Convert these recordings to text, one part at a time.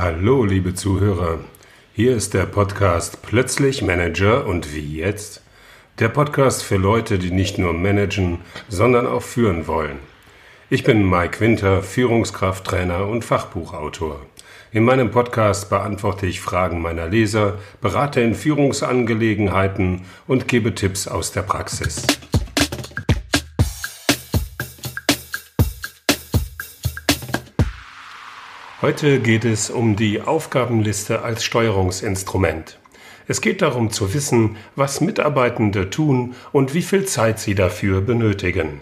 Hallo, liebe Zuhörer. Hier ist der Podcast Plötzlich Manager und wie jetzt? Der Podcast für Leute, die nicht nur managen, sondern auch führen wollen. Ich bin Mike Winter, Führungskrafttrainer und Fachbuchautor. In meinem Podcast beantworte ich Fragen meiner Leser, berate in Führungsangelegenheiten und gebe Tipps aus der Praxis. Heute geht es um die Aufgabenliste als Steuerungsinstrument. Es geht darum zu wissen, was Mitarbeitende tun und wie viel Zeit sie dafür benötigen.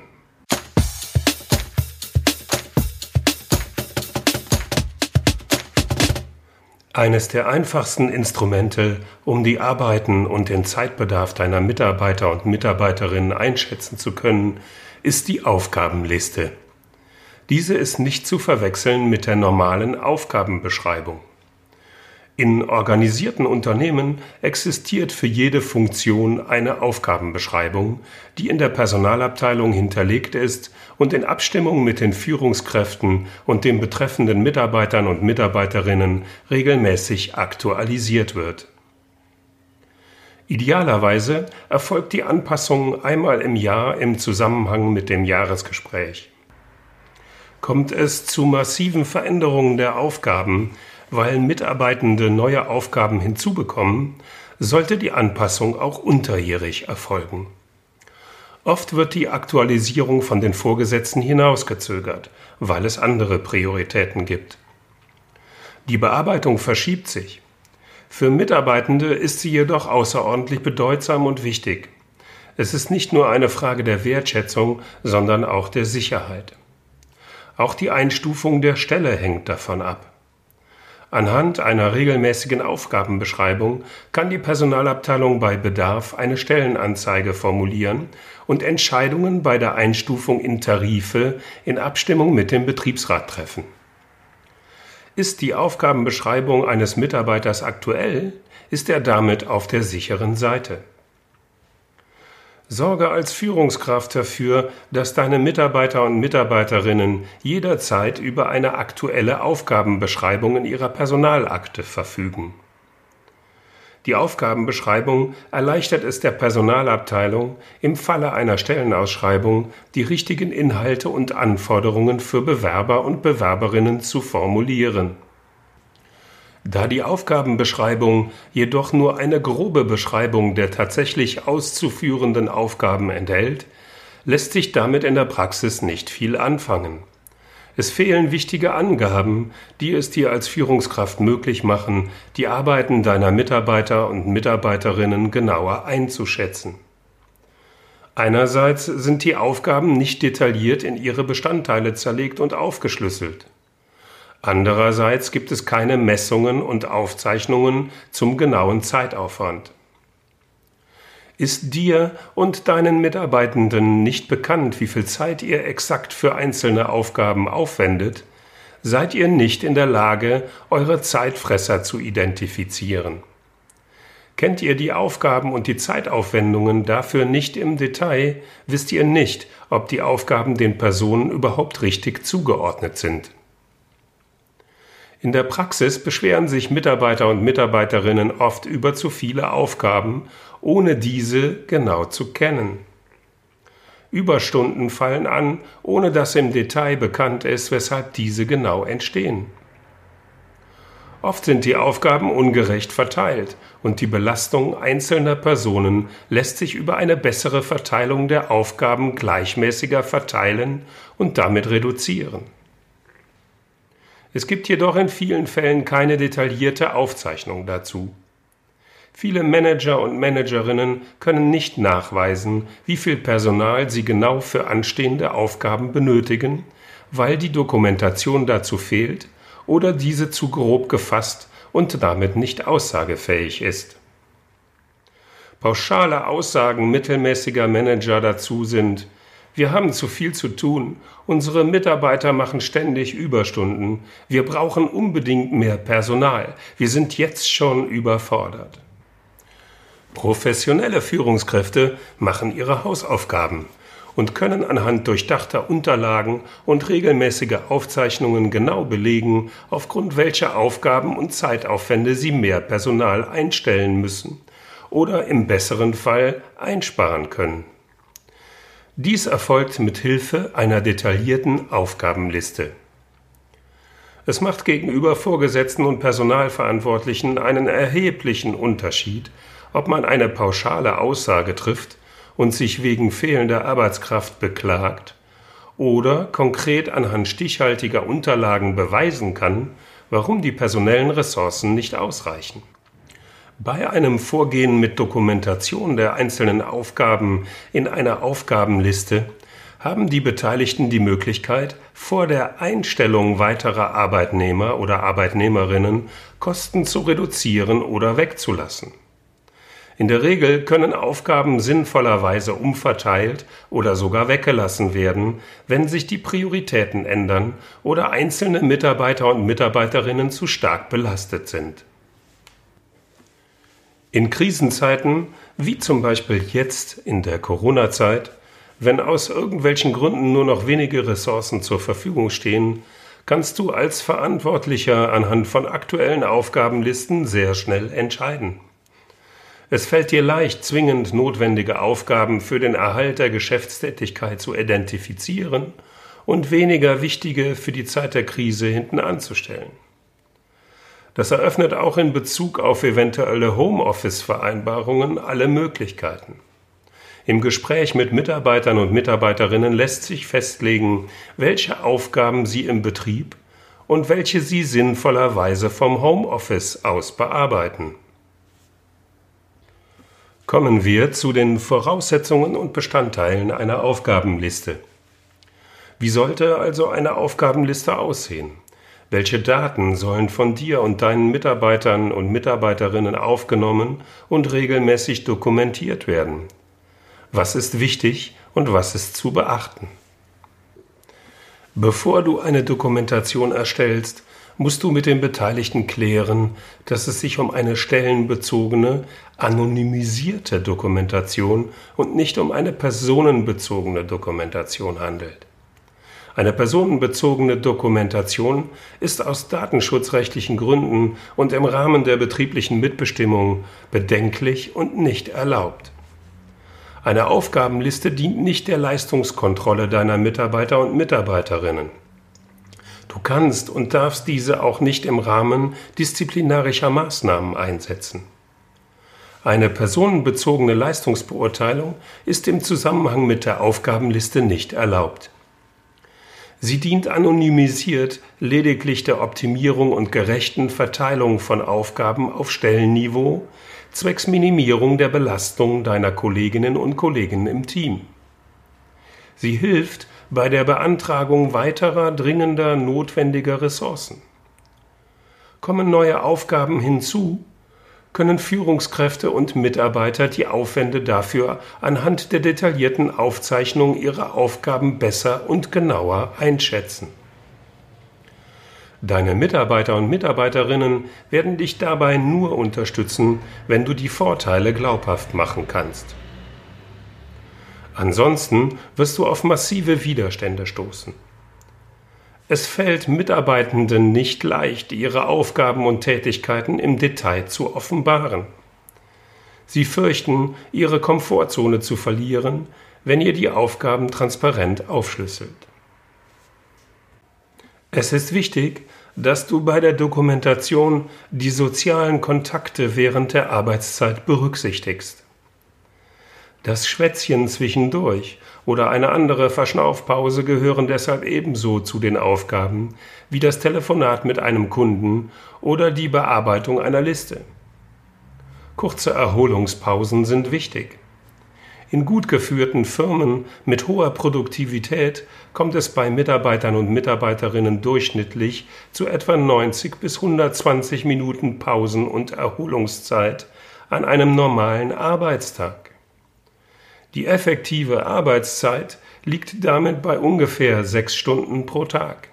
Eines der einfachsten Instrumente, um die Arbeiten und den Zeitbedarf deiner Mitarbeiter und Mitarbeiterinnen einschätzen zu können, ist die Aufgabenliste. Diese ist nicht zu verwechseln mit der normalen Aufgabenbeschreibung. In organisierten Unternehmen existiert für jede Funktion eine Aufgabenbeschreibung, die in der Personalabteilung hinterlegt ist und in Abstimmung mit den Führungskräften und den betreffenden Mitarbeitern und Mitarbeiterinnen regelmäßig aktualisiert wird. Idealerweise erfolgt die Anpassung einmal im Jahr im Zusammenhang mit dem Jahresgespräch kommt es zu massiven Veränderungen der Aufgaben, weil Mitarbeitende neue Aufgaben hinzubekommen, sollte die Anpassung auch unterjährig erfolgen. Oft wird die Aktualisierung von den Vorgesetzten hinausgezögert, weil es andere Prioritäten gibt. Die Bearbeitung verschiebt sich. Für Mitarbeitende ist sie jedoch außerordentlich bedeutsam und wichtig. Es ist nicht nur eine Frage der Wertschätzung, sondern auch der Sicherheit. Auch die Einstufung der Stelle hängt davon ab. Anhand einer regelmäßigen Aufgabenbeschreibung kann die Personalabteilung bei Bedarf eine Stellenanzeige formulieren und Entscheidungen bei der Einstufung in Tarife in Abstimmung mit dem Betriebsrat treffen. Ist die Aufgabenbeschreibung eines Mitarbeiters aktuell, ist er damit auf der sicheren Seite. Sorge als Führungskraft dafür, dass deine Mitarbeiter und Mitarbeiterinnen jederzeit über eine aktuelle Aufgabenbeschreibung in ihrer Personalakte verfügen. Die Aufgabenbeschreibung erleichtert es der Personalabteilung, im Falle einer Stellenausschreibung die richtigen Inhalte und Anforderungen für Bewerber und Bewerberinnen zu formulieren. Da die Aufgabenbeschreibung jedoch nur eine grobe Beschreibung der tatsächlich auszuführenden Aufgaben enthält, lässt sich damit in der Praxis nicht viel anfangen. Es fehlen wichtige Angaben, die es dir als Führungskraft möglich machen, die Arbeiten deiner Mitarbeiter und Mitarbeiterinnen genauer einzuschätzen. Einerseits sind die Aufgaben nicht detailliert in ihre Bestandteile zerlegt und aufgeschlüsselt. Andererseits gibt es keine Messungen und Aufzeichnungen zum genauen Zeitaufwand. Ist dir und deinen Mitarbeitenden nicht bekannt, wie viel Zeit ihr exakt für einzelne Aufgaben aufwendet, seid ihr nicht in der Lage, eure Zeitfresser zu identifizieren. Kennt ihr die Aufgaben und die Zeitaufwendungen dafür nicht im Detail, wisst ihr nicht, ob die Aufgaben den Personen überhaupt richtig zugeordnet sind. In der Praxis beschweren sich Mitarbeiter und Mitarbeiterinnen oft über zu viele Aufgaben, ohne diese genau zu kennen. Überstunden fallen an, ohne dass im Detail bekannt ist, weshalb diese genau entstehen. Oft sind die Aufgaben ungerecht verteilt und die Belastung einzelner Personen lässt sich über eine bessere Verteilung der Aufgaben gleichmäßiger verteilen und damit reduzieren. Es gibt jedoch in vielen Fällen keine detaillierte Aufzeichnung dazu. Viele Manager und Managerinnen können nicht nachweisen, wie viel Personal sie genau für anstehende Aufgaben benötigen, weil die Dokumentation dazu fehlt oder diese zu grob gefasst und damit nicht aussagefähig ist. Pauschale Aussagen mittelmäßiger Manager dazu sind, wir haben zu viel zu tun. Unsere Mitarbeiter machen ständig Überstunden. Wir brauchen unbedingt mehr Personal. Wir sind jetzt schon überfordert. Professionelle Führungskräfte machen ihre Hausaufgaben und können anhand durchdachter Unterlagen und regelmäßiger Aufzeichnungen genau belegen, aufgrund welcher Aufgaben und Zeitaufwände sie mehr Personal einstellen müssen oder im besseren Fall einsparen können. Dies erfolgt mit Hilfe einer detaillierten Aufgabenliste. Es macht gegenüber Vorgesetzten und Personalverantwortlichen einen erheblichen Unterschied, ob man eine pauschale Aussage trifft und sich wegen fehlender Arbeitskraft beklagt oder konkret anhand stichhaltiger Unterlagen beweisen kann, warum die personellen Ressourcen nicht ausreichen. Bei einem Vorgehen mit Dokumentation der einzelnen Aufgaben in einer Aufgabenliste haben die Beteiligten die Möglichkeit, vor der Einstellung weiterer Arbeitnehmer oder Arbeitnehmerinnen Kosten zu reduzieren oder wegzulassen. In der Regel können Aufgaben sinnvollerweise umverteilt oder sogar weggelassen werden, wenn sich die Prioritäten ändern oder einzelne Mitarbeiter und Mitarbeiterinnen zu stark belastet sind. In Krisenzeiten, wie zum Beispiel jetzt in der Corona-Zeit, wenn aus irgendwelchen Gründen nur noch wenige Ressourcen zur Verfügung stehen, kannst du als Verantwortlicher anhand von aktuellen Aufgabenlisten sehr schnell entscheiden. Es fällt dir leicht, zwingend notwendige Aufgaben für den Erhalt der Geschäftstätigkeit zu identifizieren und weniger wichtige für die Zeit der Krise hinten anzustellen. Das eröffnet auch in Bezug auf eventuelle Homeoffice-Vereinbarungen alle Möglichkeiten. Im Gespräch mit Mitarbeitern und Mitarbeiterinnen lässt sich festlegen, welche Aufgaben sie im Betrieb und welche sie sinnvollerweise vom Homeoffice aus bearbeiten. Kommen wir zu den Voraussetzungen und Bestandteilen einer Aufgabenliste. Wie sollte also eine Aufgabenliste aussehen? Welche Daten sollen von dir und deinen Mitarbeitern und Mitarbeiterinnen aufgenommen und regelmäßig dokumentiert werden? Was ist wichtig und was ist zu beachten? Bevor du eine Dokumentation erstellst, musst du mit den Beteiligten klären, dass es sich um eine stellenbezogene, anonymisierte Dokumentation und nicht um eine personenbezogene Dokumentation handelt. Eine personenbezogene Dokumentation ist aus datenschutzrechtlichen Gründen und im Rahmen der betrieblichen Mitbestimmung bedenklich und nicht erlaubt. Eine Aufgabenliste dient nicht der Leistungskontrolle deiner Mitarbeiter und Mitarbeiterinnen. Du kannst und darfst diese auch nicht im Rahmen disziplinarischer Maßnahmen einsetzen. Eine personenbezogene Leistungsbeurteilung ist im Zusammenhang mit der Aufgabenliste nicht erlaubt. Sie dient anonymisiert lediglich der Optimierung und gerechten Verteilung von Aufgaben auf Stellenniveau zwecks Minimierung der Belastung deiner Kolleginnen und Kollegen im Team. Sie hilft bei der Beantragung weiterer dringender notwendiger Ressourcen. Kommen neue Aufgaben hinzu, können Führungskräfte und Mitarbeiter die Aufwände dafür anhand der detaillierten Aufzeichnung ihrer Aufgaben besser und genauer einschätzen. Deine Mitarbeiter und Mitarbeiterinnen werden dich dabei nur unterstützen, wenn du die Vorteile glaubhaft machen kannst. Ansonsten wirst du auf massive Widerstände stoßen. Es fällt Mitarbeitenden nicht leicht, ihre Aufgaben und Tätigkeiten im Detail zu offenbaren. Sie fürchten, ihre Komfortzone zu verlieren, wenn ihr die Aufgaben transparent aufschlüsselt. Es ist wichtig, dass du bei der Dokumentation die sozialen Kontakte während der Arbeitszeit berücksichtigst. Das Schwätzchen zwischendurch oder eine andere Verschnaufpause gehören deshalb ebenso zu den Aufgaben wie das Telefonat mit einem Kunden oder die Bearbeitung einer Liste. Kurze Erholungspausen sind wichtig. In gut geführten Firmen mit hoher Produktivität kommt es bei Mitarbeitern und Mitarbeiterinnen durchschnittlich zu etwa 90 bis 120 Minuten Pausen und Erholungszeit an einem normalen Arbeitstag. Die effektive Arbeitszeit liegt damit bei ungefähr sechs Stunden pro Tag.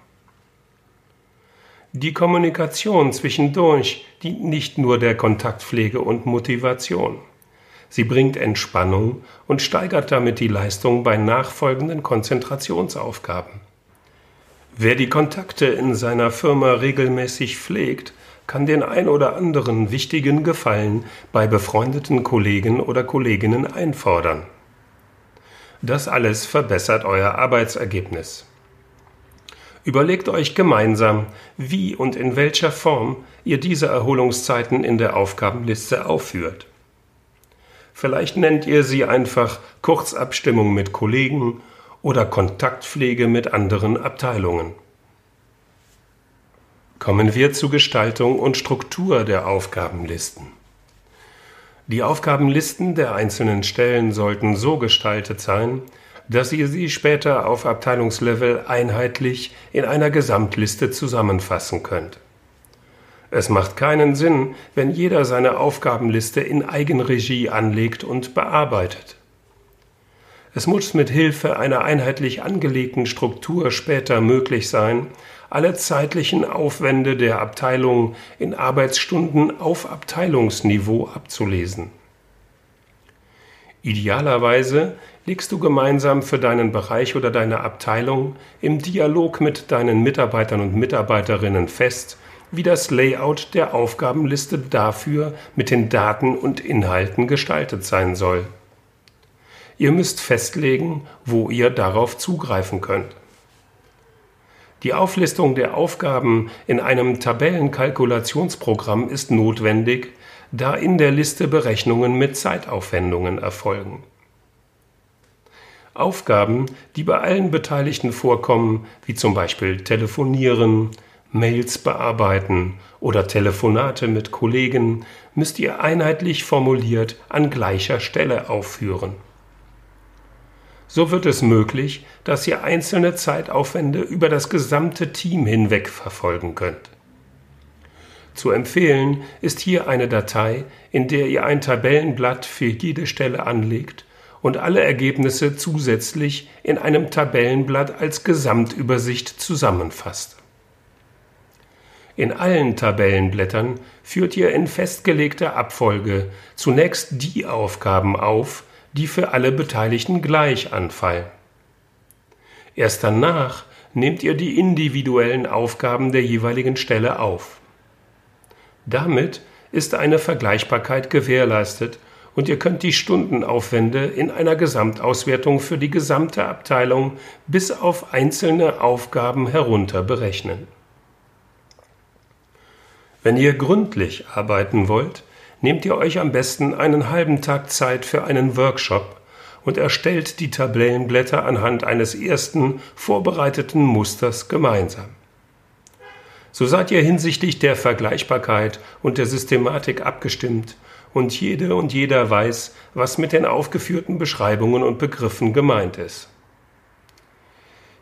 Die Kommunikation zwischendurch dient nicht nur der Kontaktpflege und Motivation. Sie bringt Entspannung und steigert damit die Leistung bei nachfolgenden Konzentrationsaufgaben. Wer die Kontakte in seiner Firma regelmäßig pflegt, kann den ein oder anderen wichtigen Gefallen bei befreundeten Kollegen oder Kolleginnen einfordern. Das alles verbessert euer Arbeitsergebnis. Überlegt euch gemeinsam, wie und in welcher Form ihr diese Erholungszeiten in der Aufgabenliste aufführt. Vielleicht nennt ihr sie einfach Kurzabstimmung mit Kollegen oder Kontaktpflege mit anderen Abteilungen. Kommen wir zu Gestaltung und Struktur der Aufgabenlisten. Die Aufgabenlisten der einzelnen Stellen sollten so gestaltet sein, dass ihr sie später auf Abteilungslevel einheitlich in einer Gesamtliste zusammenfassen könnt. Es macht keinen Sinn, wenn jeder seine Aufgabenliste in Eigenregie anlegt und bearbeitet. Es muss mit Hilfe einer einheitlich angelegten Struktur später möglich sein, alle zeitlichen Aufwände der Abteilung in Arbeitsstunden auf Abteilungsniveau abzulesen. Idealerweise legst du gemeinsam für deinen Bereich oder deine Abteilung im Dialog mit deinen Mitarbeitern und Mitarbeiterinnen fest, wie das Layout der Aufgabenliste dafür mit den Daten und Inhalten gestaltet sein soll. Ihr müsst festlegen, wo ihr darauf zugreifen könnt. Die Auflistung der Aufgaben in einem Tabellenkalkulationsprogramm ist notwendig, da in der Liste Berechnungen mit Zeitaufwendungen erfolgen. Aufgaben, die bei allen Beteiligten vorkommen, wie zum Beispiel Telefonieren, Mails bearbeiten oder Telefonate mit Kollegen, müsst ihr einheitlich formuliert an gleicher Stelle aufführen. So wird es möglich, dass ihr einzelne Zeitaufwände über das gesamte Team hinweg verfolgen könnt. Zu empfehlen ist hier eine Datei, in der ihr ein Tabellenblatt für jede Stelle anlegt und alle Ergebnisse zusätzlich in einem Tabellenblatt als Gesamtübersicht zusammenfasst. In allen Tabellenblättern führt ihr in festgelegter Abfolge zunächst die Aufgaben auf, die für alle Beteiligten gleich anfallen. Erst danach nehmt ihr die individuellen Aufgaben der jeweiligen Stelle auf. Damit ist eine Vergleichbarkeit gewährleistet und ihr könnt die Stundenaufwände in einer Gesamtauswertung für die gesamte Abteilung bis auf einzelne Aufgaben herunter berechnen. Wenn ihr gründlich arbeiten wollt, nehmt ihr euch am besten einen halben Tag Zeit für einen Workshop und erstellt die Tabellenblätter anhand eines ersten vorbereiteten Musters gemeinsam. So seid ihr hinsichtlich der Vergleichbarkeit und der Systematik abgestimmt und jede und jeder weiß, was mit den aufgeführten Beschreibungen und Begriffen gemeint ist.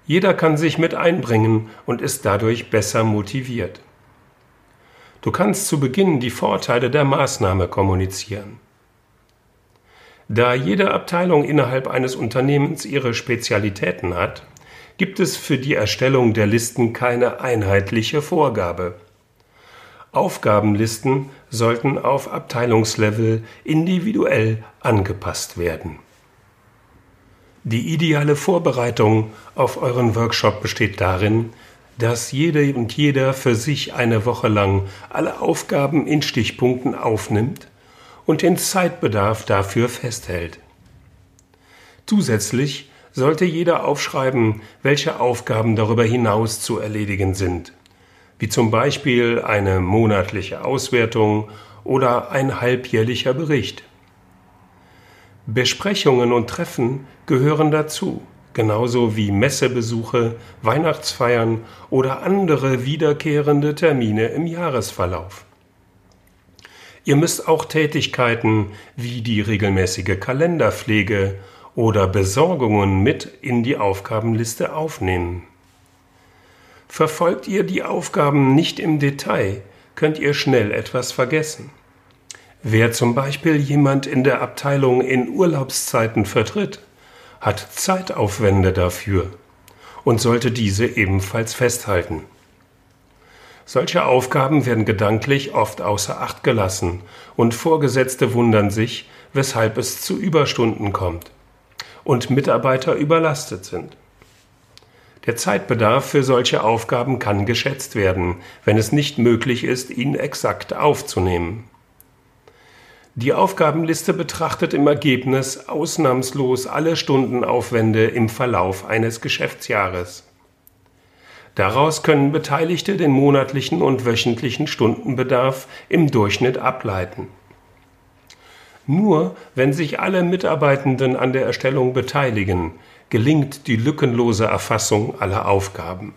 Jeder kann sich mit einbringen und ist dadurch besser motiviert. Du kannst zu Beginn die Vorteile der Maßnahme kommunizieren. Da jede Abteilung innerhalb eines Unternehmens ihre Spezialitäten hat, gibt es für die Erstellung der Listen keine einheitliche Vorgabe. Aufgabenlisten sollten auf Abteilungslevel individuell angepasst werden. Die ideale Vorbereitung auf euren Workshop besteht darin, dass jede und jeder für sich eine Woche lang alle Aufgaben in Stichpunkten aufnimmt und den Zeitbedarf dafür festhält. Zusätzlich sollte jeder aufschreiben, welche Aufgaben darüber hinaus zu erledigen sind, wie zum Beispiel eine monatliche Auswertung oder ein halbjährlicher Bericht. Besprechungen und Treffen gehören dazu genauso wie Messebesuche, Weihnachtsfeiern oder andere wiederkehrende Termine im Jahresverlauf. Ihr müsst auch Tätigkeiten wie die regelmäßige Kalenderpflege oder Besorgungen mit in die Aufgabenliste aufnehmen. Verfolgt ihr die Aufgaben nicht im Detail, könnt ihr schnell etwas vergessen. Wer zum Beispiel jemand in der Abteilung in Urlaubszeiten vertritt, hat Zeitaufwände dafür und sollte diese ebenfalls festhalten. Solche Aufgaben werden gedanklich oft außer Acht gelassen und Vorgesetzte wundern sich, weshalb es zu Überstunden kommt und Mitarbeiter überlastet sind. Der Zeitbedarf für solche Aufgaben kann geschätzt werden, wenn es nicht möglich ist, ihn exakt aufzunehmen. Die Aufgabenliste betrachtet im Ergebnis ausnahmslos alle Stundenaufwände im Verlauf eines Geschäftsjahres. Daraus können Beteiligte den monatlichen und wöchentlichen Stundenbedarf im Durchschnitt ableiten. Nur wenn sich alle Mitarbeitenden an der Erstellung beteiligen, gelingt die lückenlose Erfassung aller Aufgaben.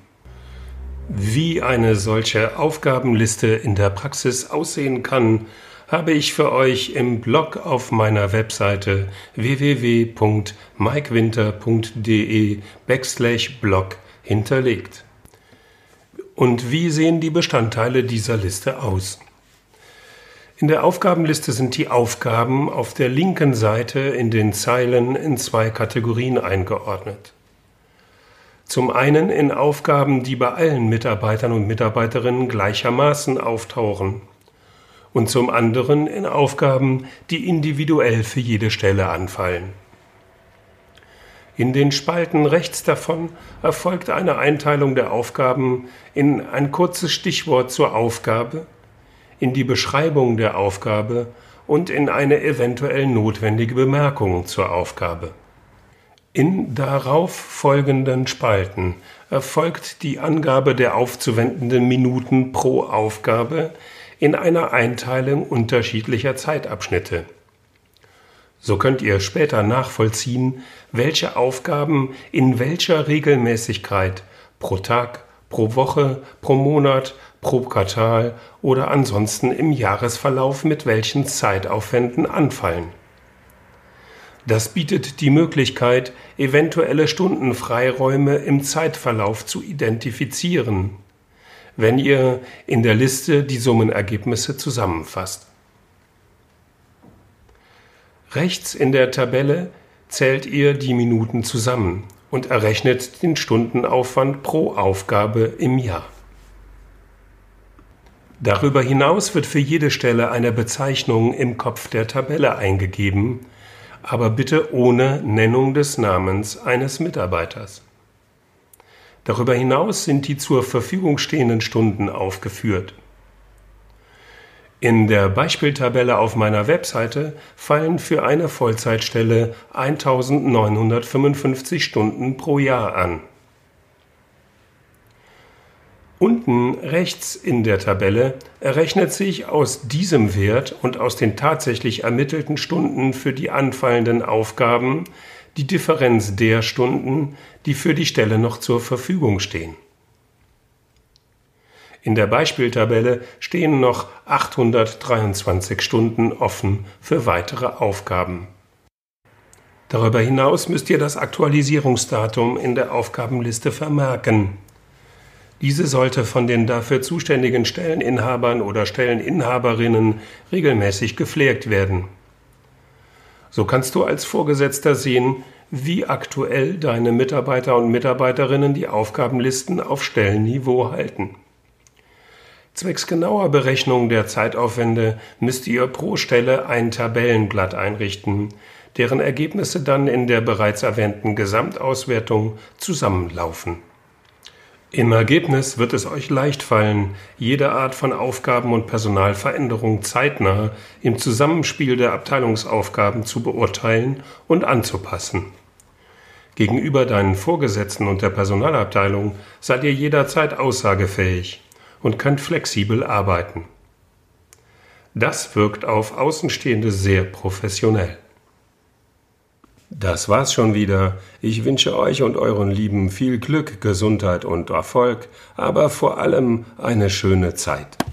Wie eine solche Aufgabenliste in der Praxis aussehen kann, habe ich für euch im Blog auf meiner Webseite www.mikewinter.de backslash blog hinterlegt. Und wie sehen die Bestandteile dieser Liste aus? In der Aufgabenliste sind die Aufgaben auf der linken Seite in den Zeilen in zwei Kategorien eingeordnet. Zum einen in Aufgaben, die bei allen Mitarbeitern und Mitarbeiterinnen gleichermaßen auftauchen und zum anderen in Aufgaben, die individuell für jede Stelle anfallen. In den Spalten rechts davon erfolgt eine Einteilung der Aufgaben in ein kurzes Stichwort zur Aufgabe, in die Beschreibung der Aufgabe und in eine eventuell notwendige Bemerkung zur Aufgabe. In darauf folgenden Spalten erfolgt die Angabe der aufzuwendenden Minuten pro Aufgabe in einer Einteilung unterschiedlicher Zeitabschnitte. So könnt ihr später nachvollziehen, welche Aufgaben in welcher Regelmäßigkeit pro Tag, pro Woche, pro Monat, pro Quartal oder ansonsten im Jahresverlauf mit welchen Zeitaufwänden anfallen. Das bietet die Möglichkeit, eventuelle Stundenfreiräume im Zeitverlauf zu identifizieren, wenn ihr in der Liste die Summenergebnisse zusammenfasst. Rechts in der Tabelle zählt ihr die Minuten zusammen und errechnet den Stundenaufwand pro Aufgabe im Jahr. Darüber hinaus wird für jede Stelle eine Bezeichnung im Kopf der Tabelle eingegeben, aber bitte ohne Nennung des Namens eines Mitarbeiters. Darüber hinaus sind die zur Verfügung stehenden Stunden aufgeführt. In der Beispieltabelle auf meiner Webseite fallen für eine Vollzeitstelle 1955 Stunden pro Jahr an. Unten rechts in der Tabelle errechnet sich aus diesem Wert und aus den tatsächlich ermittelten Stunden für die anfallenden Aufgaben die Differenz der Stunden, die für die Stelle noch zur Verfügung stehen. In der Beispieltabelle stehen noch 823 Stunden offen für weitere Aufgaben. Darüber hinaus müsst ihr das Aktualisierungsdatum in der Aufgabenliste vermerken. Diese sollte von den dafür zuständigen Stelleninhabern oder Stelleninhaberinnen regelmäßig gepflegt werden. So kannst du als Vorgesetzter sehen, wie aktuell deine Mitarbeiter und Mitarbeiterinnen die Aufgabenlisten auf Stellenniveau halten. Zwecks genauer Berechnung der Zeitaufwände müsst ihr pro Stelle ein Tabellenblatt einrichten, deren Ergebnisse dann in der bereits erwähnten Gesamtauswertung zusammenlaufen. Im Ergebnis wird es euch leicht fallen, jede Art von Aufgaben und Personalveränderung zeitnah im Zusammenspiel der Abteilungsaufgaben zu beurteilen und anzupassen. Gegenüber deinen Vorgesetzten und der Personalabteilung seid ihr jederzeit aussagefähig und könnt flexibel arbeiten. Das wirkt auf Außenstehende sehr professionell. Das war's schon wieder. Ich wünsche euch und euren Lieben viel Glück, Gesundheit und Erfolg, aber vor allem eine schöne Zeit.